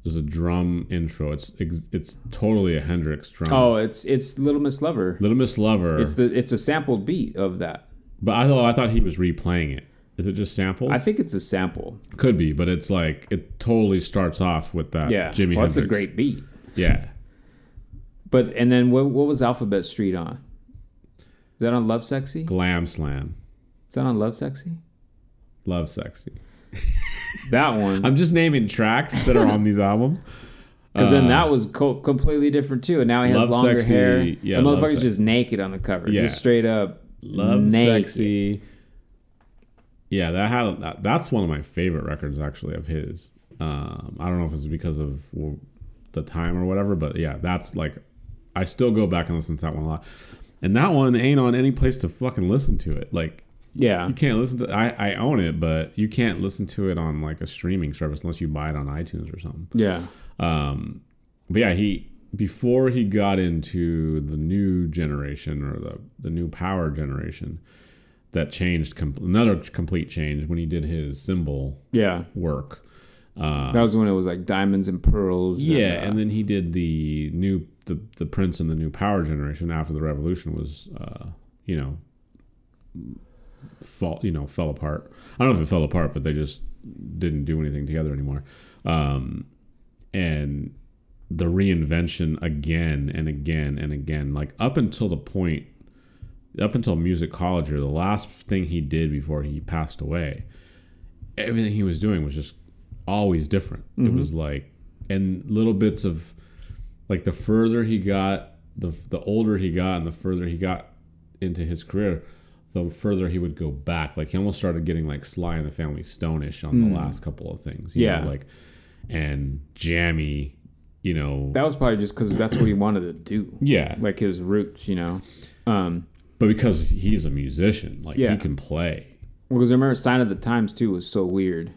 There's a drum intro. It's it's totally a Hendrix drum. oh, it's it's Little Miss Lover. Little Miss Lover. It's the it's a sampled beat of that. but I thought I thought he was replaying it. Is it just samples? I think it's a sample. Could be, but it's like it totally starts off with that. Yeah, Jimmy well, Hendrix. it's a great beat. Yeah, But and then what what was Alphabet Street on? Is that on Lovesexy? glam slam, Is that on Lovesexy? love sexy. That one. I'm just naming tracks that are on these albums. Because then that was co- completely different too. And now he has uh, Love longer Sexy, hair. yeah, the motherfucker's just naked on the cover. Yeah. Just straight up Love naked. sexy. Yeah, that had that, that's one of my favorite records actually of his. Um, I don't know if it's because of the time or whatever, but yeah, that's like I still go back and listen to that one a lot. And that one ain't on any place to fucking listen to it. Like Yeah. you can't listen to I, I own it, but you can't listen to it on like a streaming service unless you buy it on iTunes or something. Yeah. Um, but yeah, he before he got into the new generation or the the new power generation, that changed com- another complete change when he did his symbol Yeah. work. Uh, That was when it was like diamonds and pearls. yeah, uh, and then he did the new the the Prince and the new power generation after the revolution was uh, you know fall you know fell apart. I don't know if it fell apart, but they just didn't do anything together anymore. Um, and the reinvention again and again and again, like up until the point, up until Musicology, or the last thing he did before he passed away, everything he was doing was just always different. It was like, and little bits of, like the further he got, the the older he got, and the further he got into his career, the further he would go back. Like he almost started getting like Sly and the Family Stone-ish on the last couple of things. you Yeah. know, like and jammy, you know. that was probably just because that's what he wanted to do. yeah, Like his roots, you know. Um, but because he's a musician, like Yeah. he can play. Well, because I remember Sign of the Times too was so weird.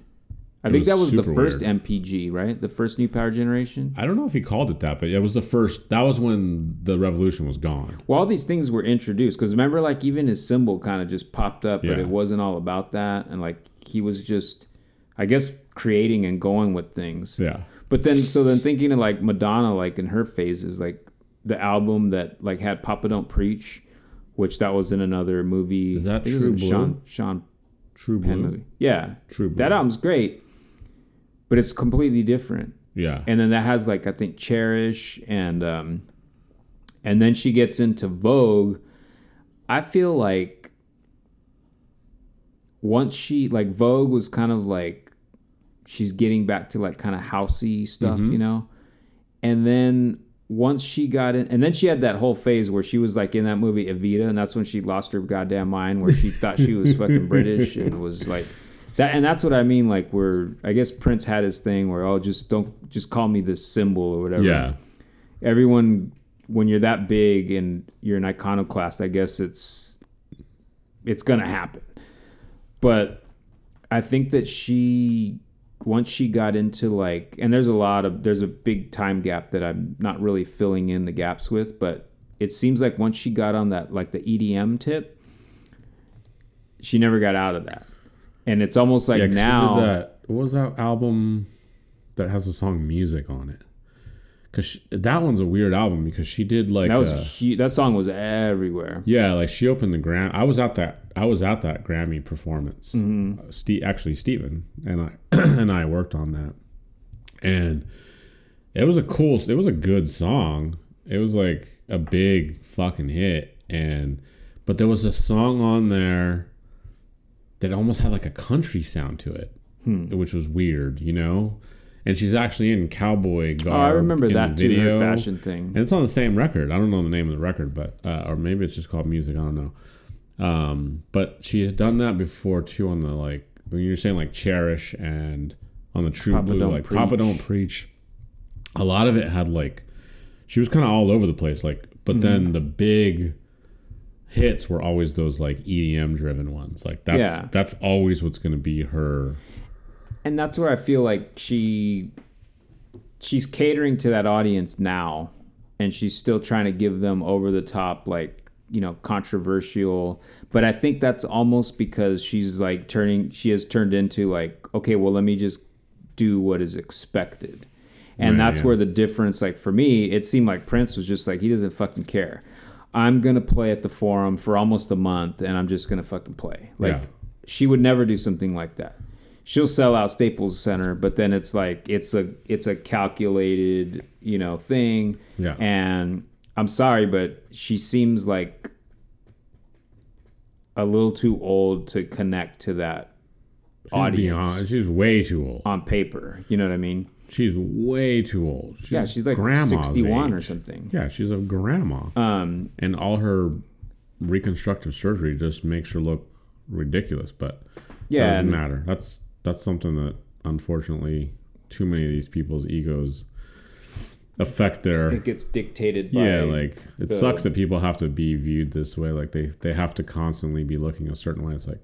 I It think was that was the first weird. NPG, right? The first New Power Generation. I don't know if he called it that, but it was the first. That was when the revolution was gone. Well, all these things were introduced because remember, like even his symbol kind of just popped up, but it wasn't all about that, and like he was just, I guess, creating and going with things. Yeah, But then, so then thinking of like Madonna, like in her phases, like the album that like had Papa Don't Preach, which that was in another movie. Is that I think it was True Blue? Sean Sean True Blue. movie. Yeah, True Blue. that album's great, but it's completely different. Yeah. And then that has like I think Cherish and um, and then she gets into Vogue. I feel like once she like Vogue was kind of like she's getting back to like kind of housey stuff, you know, and then once she got in, and then she had that whole phase where she was like in that movie Evita, and that's when she lost her goddamn mind, where she thought she was fucking British and was like that, and that's what I mean. Like where I guess Prince had his thing where oh, just don't just call me this symbol or whatever. yeah. Everyone, when you're that big and you're an iconoclast, I guess it's it's gonna happen. But I think that she once she got into like and there's a lot of there's a big time gap that I'm not really filling in the gaps with, but it seems like once she got on that like the EDM tip, she never got out of that. And it's almost like yeah, she now did that. What was that album that has the song "Music" on it? Because that one's a weird album because she did like that was a- hu- that song was everywhere. yeah, like she opened the Gram. I was at that. I was at that Grammy performance. Mm-hmm. Uh, Ste- actually, Steven and I and I worked on that, and it was a cool. It was a good song. It was like a big fucking hit, and but there was a song on there that almost had like a country sound to it, Hmm. which was weird, you know. And she's actually in cowboy garb. Oh, I remember that too, video. her fashion thing. And it's on the same record. I don't know the name of the record, but uh, or maybe it's just called music. I don't know. Um, but she had done that before too on the like when you're saying like cherish and on the True Papa Blue, like Papa Don't Preach. A lot of it had like she was kind of all over the place. Like, but Mm-hmm. then the big hits were always those like EDM driven ones. Like that's Yeah. that's always what's going to be her. and that's where I feel like she she's catering to that audience now and she's still trying to give them over the top like you know controversial but I think that's almost because she's like turning she has turned into like okay well let me just do what is expected and Right, that's yeah. where the difference like for me it seemed like Prince was just like he doesn't fucking care I'm gonna play at the forum for almost a month and I'm just gonna fucking play like Yeah. she would never do something like that she'll sell out Staples Center, but then it's like it's a it's a calculated you know thing. Yeah. And I'm sorry, but she seems like a little too old to connect to that She's audience beyond- she's way too old. on paper. You know what I mean? She's way too old. She's Yeah, she's like 61 or something. Yeah, she's a grandma. Um, and all her reconstructive surgery just makes her look ridiculous. But Yeah, that doesn't matter. That's that's something that unfortunately too many of these people's egos affect their. it gets dictated by yeah, like it the- sucks that people have to be viewed this way. Like they they have to constantly be looking a certain way. It's like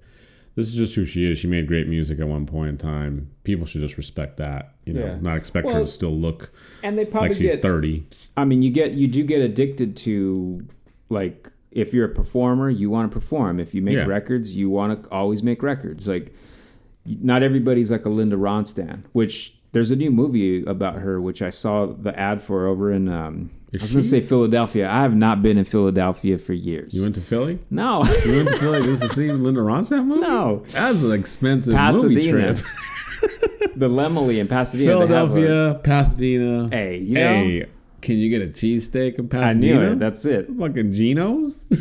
this is just who she is. She made great music at one point in time. People should just respect that. You know, Yeah. not expect her to still look and they probably like she's get thirty. I mean, you get you do get addicted to like if you're a performer, you want to perform. If you make Yeah. records, you want to always make records. Like not everybody's like a Linda Ronstadt, which there's a new movie about her, which I saw the ad for over in. Um, I Is was going to say Philadelphia. I have not been in Philadelphia for years. You went to Philly. no, You went to Philly just to see Linda Ronstadt movie? No. That's an expensive movie trip. the Laemmle in Pasadena. they a- Philadelphia, Pasadena. hey, you know, Hey, can you get a cheesesteak in Pasadena? I Pasadena? knew it. That's it. fucking Geno's.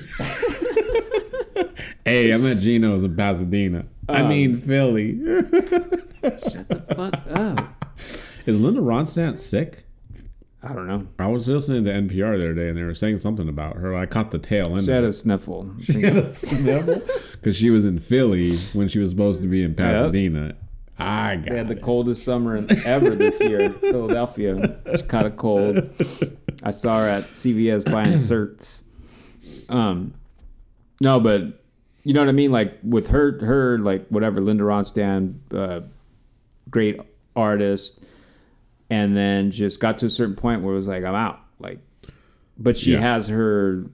hey, I'm at Geno's in Pasadena. I Um, mean Philly. Shut the fuck up. Is Linda Ronstadt sick? I don't know. I was listening to NPR the other day and they were saying something about her. I caught the tail end She had of a sniffle. it. Because she was in Philly when she was supposed to be in Pasadena. I got They had the coldest summer ever this year. Philadelphia. She caught a cold. I saw her at CVS buying certs. Um, no, but you know what I mean. Like with her, her like whatever. Linda Ronstadt, uh, great artist, and then just got to a certain point where it was like I'm out. Like, but she Yeah. has her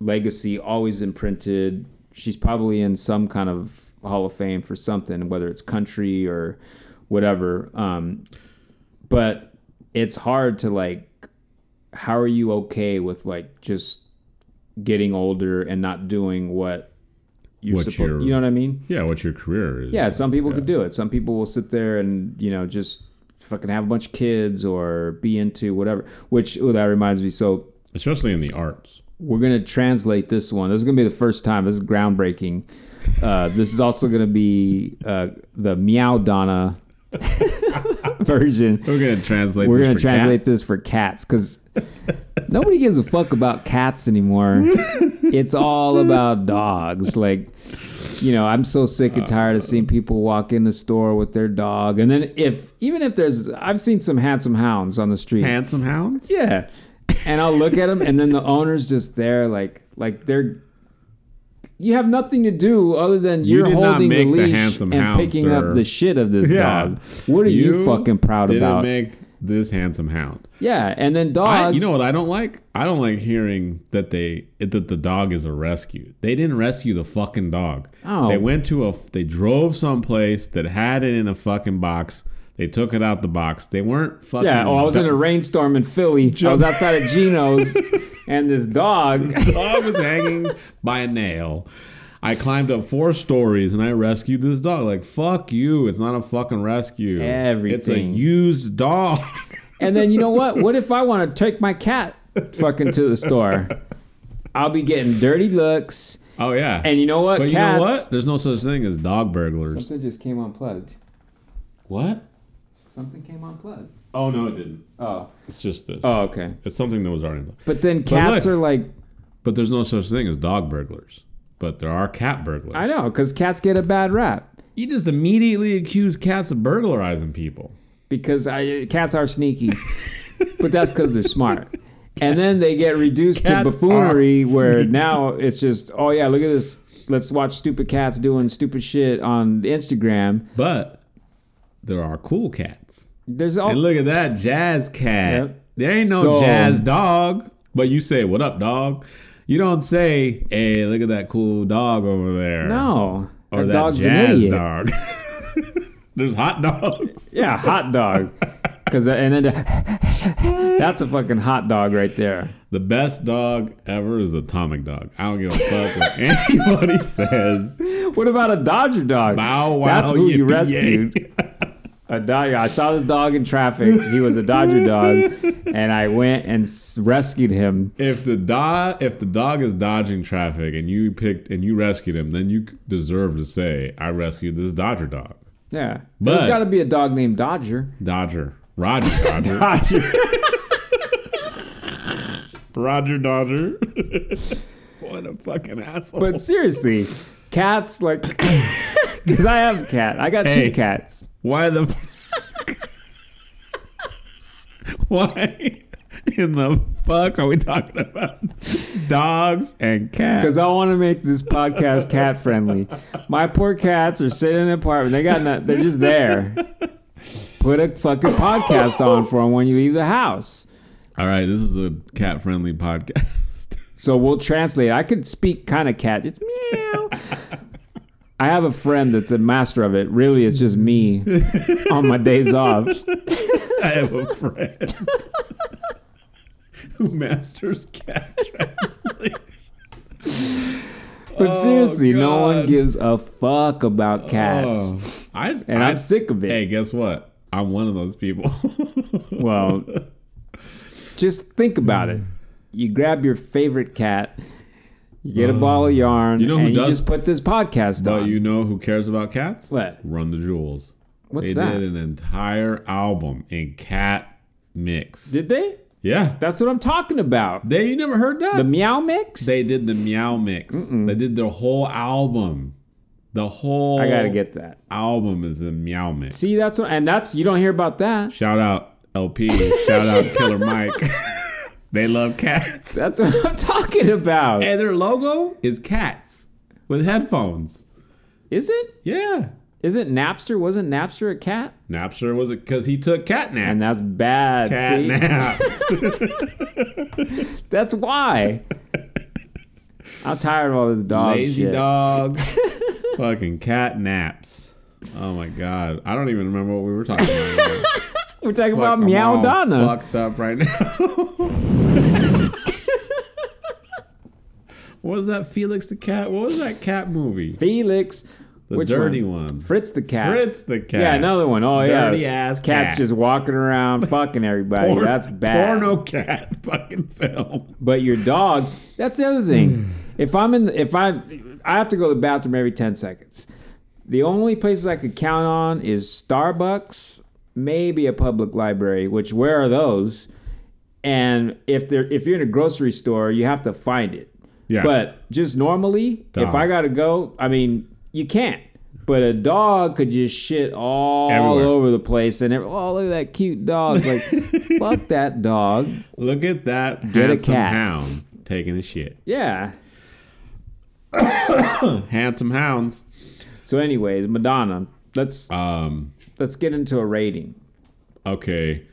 legacy always imprinted. She's probably in some kind of Hall of Fame for something, whether it's country or whatever. Um, but it's hard to like how are you okay with like just getting older and not doing what you're What supposed you're- you know what I mean? Yeah, what your career is. Yeah, some people could do it. Some people will sit there and, you know, just fucking have a bunch of kids or be into whatever. Which oh, that reminds me, so Especially in the arts. we're gonna translate this one. This is gonna be the first time. This is groundbreaking. Uh, this is also gonna be uh, the Meow Donna version. We're gonna translate. We're gonna translate cats. this for cats because nobody gives a fuck about cats anymore. it's all about dogs. Like, you know, I'm so sick and tired of uh, seeing people walk in the store with their dog, and then if even if there's, I've seen some handsome hounds on the street. handsome hounds. Yeah. And I'll look at them, and then the owner's just there, like, like they're. You have nothing to do other than You you're holding the make the leash and hound, picking sir. up the shit of this Yeah. dog. What are you, fucking proud about? make this handsome hound. yeah, and then I, dogs. you know what I don't like? I don't like hearing that they that the dog is a rescue. They didn't rescue the fucking dog. Oh. They went to a they drove someplace that had it in a fucking box. They took it out the box. They weren't fucking yeah, oh, I was in a rainstorm in Philly. I was outside of Geno's, and this dog. This dog was hanging by a nail. I climbed up four stories and I rescued this dog. Like fuck you! It's not a fucking rescue. Everything. It's a used dog. And then you know what? What if I want to take my cat fucking to the store? I'll be getting dirty looks. Oh yeah. And you know what? but Cats. you know what? There's no such thing as dog burglars. Something just came unplugged. What? Something came unplugged. Oh no, it didn't. Oh. It's just this. Oh, okay. It's something that was already. Unplugged. But then cats look. are like, But there's no such thing as dog burglars. But there are cat burglars. I know, because cats get a bad rap. You just immediately accuse cats of burglarizing people. Because I, cats are sneaky. but that's because they're smart. And then they get reduced to buffoonery where now it's just, oh yeah, look at this. Let's watch stupid cats doing stupid shit on Instagram. But there are cool cats. There's all And look at that jazz cat. Yep. There ain't no So- jazz dog. But you say, "What up, dog?" You don't say, "Hey, look at that cool dog over there." no. or that that dog's jazz dog. There's hot dogs. Yeah, hot dog. Cause uh, and then the- that's a fucking hot dog right there. The best dog ever is Atomic Dog. I don't give a fuck what anybody says. What about a Dodger dog? Bow wow, That's who you yippee, rescued. A dog. I saw this dog in traffic. He was a Dodger dog, and I went and rescued him. If the dog, if the dog is dodging traffic and you picked and you rescued him, then you deserve to say, "I rescued this Dodger dog." Yeah, But- there's got to be a dog named Dodger. Dodger, Roger Dodger, Dodger. Roger Dodger. what a fucking asshole! but seriously, cats like, because I have a cat. I got Hey. two cats. Why the? Fuck? Why in the fuck are we talking about dogs and cats? Because I want to make this podcast cat friendly. My poor cats are sitting in the apartment. They got no, they're just there. Put a fucking podcast on for them when you leave the house. All right, this is a cat-friendly podcast. So we'll translate. I could speak kind of cat, just meow. I have a friend that's a master of it. Really, it's just me on my days off. I have a friend who masters cat translation. But seriously, oh, no one gives a fuck about oh, cats. Oh, I, and I, I'm sick of it. Hey, guess what? I'm one of those people. Well, just think about it. You grab your favorite cat, you get a um, ball of yarn, You know who and does- you just put this podcast but on. you know who cares about cats? What? Run the Jewels. What's they that? did an entire album in cat mix. Did they? yeah. That's what I'm talking about. They you never heard that? The meow mix? they did the meow mix. They did their whole album. The whole I gotta get that. album is a meow mix. See, that's what, and that's you don't hear about that. Shout out El-P. Shout out Killer Mike. they love cats. That's what I'm talking about. And their logo is cats with headphones. Is it? Yeah. Is it Napster? Wasn't Napster a cat? Napster was it because he took cat naps. And that's bad. cat see? naps. That's why. I'm tired of all this dog Lazy shit. dog. Fucking cat naps. Oh my god. I don't even remember what we were talking about. We're talking Fuck, about I'm Meow all Donna. Fucked up right now. what was that Felix the cat? What was that cat movie? Felix. The Which dirty one? Fritz the cat. Fritz the cat. Yeah, another one. Oh yeah, Dirty ass cat's cat. just walking around fucking everybody. Porn- that's bad. Porno cat fucking film. But your dog, that's the other thing. if I'm in, if I, I have to go to the bathroom every ten seconds. The only places I could count on is Starbucks, maybe a public library. Which where are those? And if they're if you're in a grocery store, you have to find it. Yeah. But just normally, if I gotta go, I mean, you can't. But a dog could just shit all Everywhere. over the place, and oh look at that cute dog! Like, fuck that dog. Look at that Get a handsome cat. hound taking a shit. Yeah. Handsome hounds. So, anyways, Madonna. Let's Um. Let's get into a rating. Okay.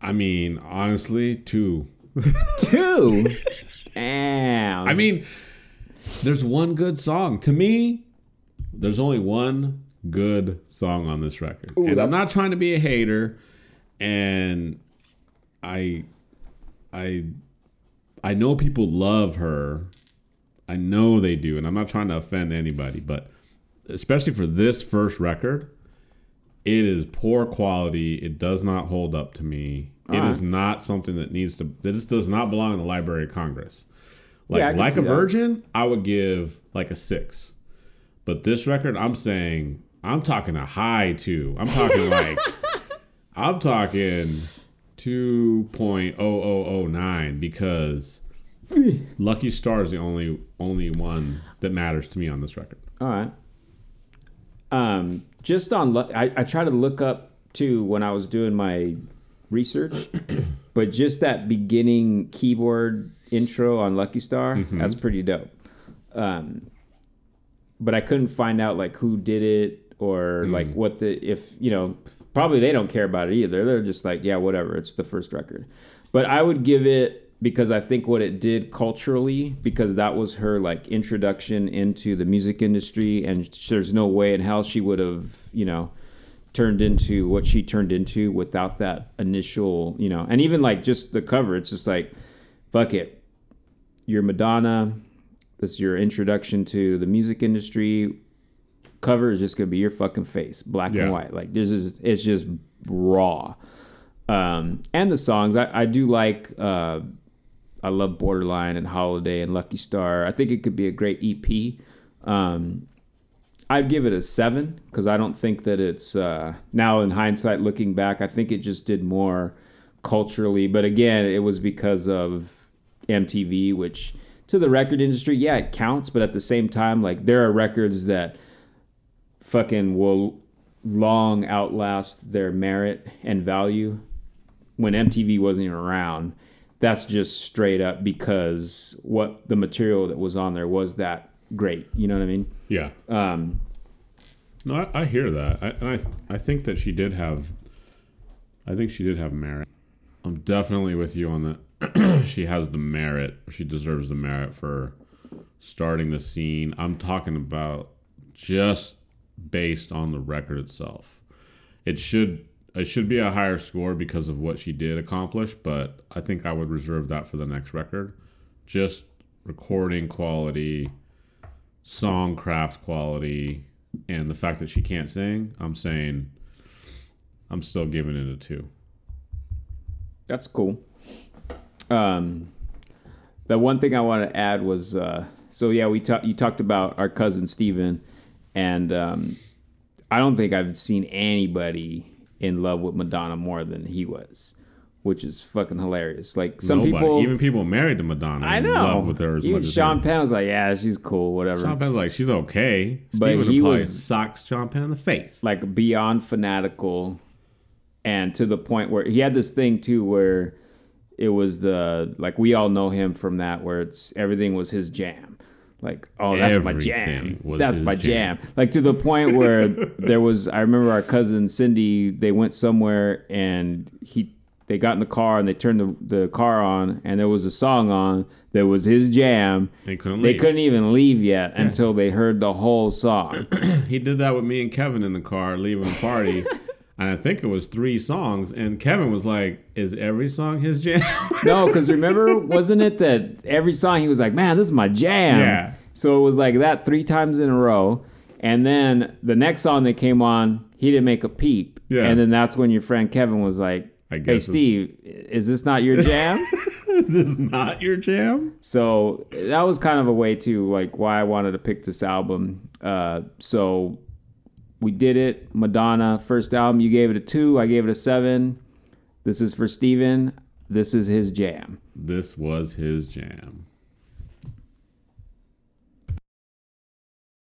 I mean, honestly, two. Two. Damn. I mean, there's one good song. To me, there's only one good song on this record. Ooh, and I'm not trying to be a hater and I I I know people love her. I know they do, and I'm not trying to offend anybody, but especially for this first record, it is poor quality. It does not hold up to me. It Alright. is not something that needs to. This does not belong in the Library of Congress. Like Yeah, like a that. virgin, I would give like a six. But this record, I'm saying, I'm talking a high two. I'm talking like, I'm talking two point oh oh oh nine because Lucky Star is the only only one that matters to me on this record. All right. Um, just on, I, I try to look up too when I was doing my research, but just that beginning keyboard intro on Lucky Star, that's pretty dope. Um, but I couldn't find out like who did it or like what the if you know probably they don't care about it either. They're just like yeah whatever. It's the first record, but I would give it because I think what it did culturally because that was her like introduction into the music industry and there's no way in hell she would have you know turned into what she turned into without that initial you know and even like just the cover it's just like fuck it. You're Madonna. This is your introduction to the music industry. Cover is just gonna be your fucking face black Yeah. and white. Like this is it's just raw. Um and the songs i, I do like uh i love borderline and holiday and lucky star i think it could be a great ep um I'd give it a seven because I don't think that it's uh, now in hindsight looking back. I think it just did more culturally, but again, it was because of MTV, which to the record industry, yeah, it counts, but at the same time, like there are records that fucking will long outlast their merit and value when MTV wasn't even around. That's just straight up because what the material that was on there was that great. You know what I mean? Yeah. Um, No, I, I hear that, I, and I I think that she did have, I think she did have merit. I'm definitely with you on that. she has the merit. She deserves the merit for starting the scene. I'm talking about just based on the record itself. It should it should be a higher score because of what she did accomplish, but I think I would reserve that for the next record. Just recording quality, songcraft quality, and the fact that she can't sing, I'm saying I'm still giving it a two. That's cool. Um, the one thing I want to add was uh, so yeah, we talked. You talked about our cousin Steven, and um, I don't think I've seen anybody in love with Madonna more than he was, which is fucking hilarious. Like some Nobody, people, even people married to Madonna, I in know. love with her as Even much Sean her. Penn was like, yeah, she's cool, whatever. Sean Penn's like she's okay, But Steven he was- sock Sean Penn in the face. like beyond fanatical and to the point where he had this thing too where it was the like we all know him from that where it's everything was his jam like oh that's my jam that's my jam. jam. like to the point where there was i remember our cousin cindy they went somewhere and he they got in the car and they turned the, the car on and there was a song on that was his jam They couldn't they leave. couldn't even leave yet until they heard the whole song He did that with me and Kevin in the car leaving the party. I think it was three songs, and Kevin was like, "Is every song his jam?" No, because remember, wasn't it that every song he was like, "Man, this is my jam." Yeah. So it was like that three times in a row, and then the next song that came on, he didn't make a peep. Yeah. And then that's when your friend Kevin was like, I "Hey, Steve, is this not your jam?" Is this not your jam? so that was kind of a way to like why I wanted to pick this album. Uh, so we did it. Madonna first album, you gave it a two, I gave it a seven. This is for Steven. This is his jam. This was his jam.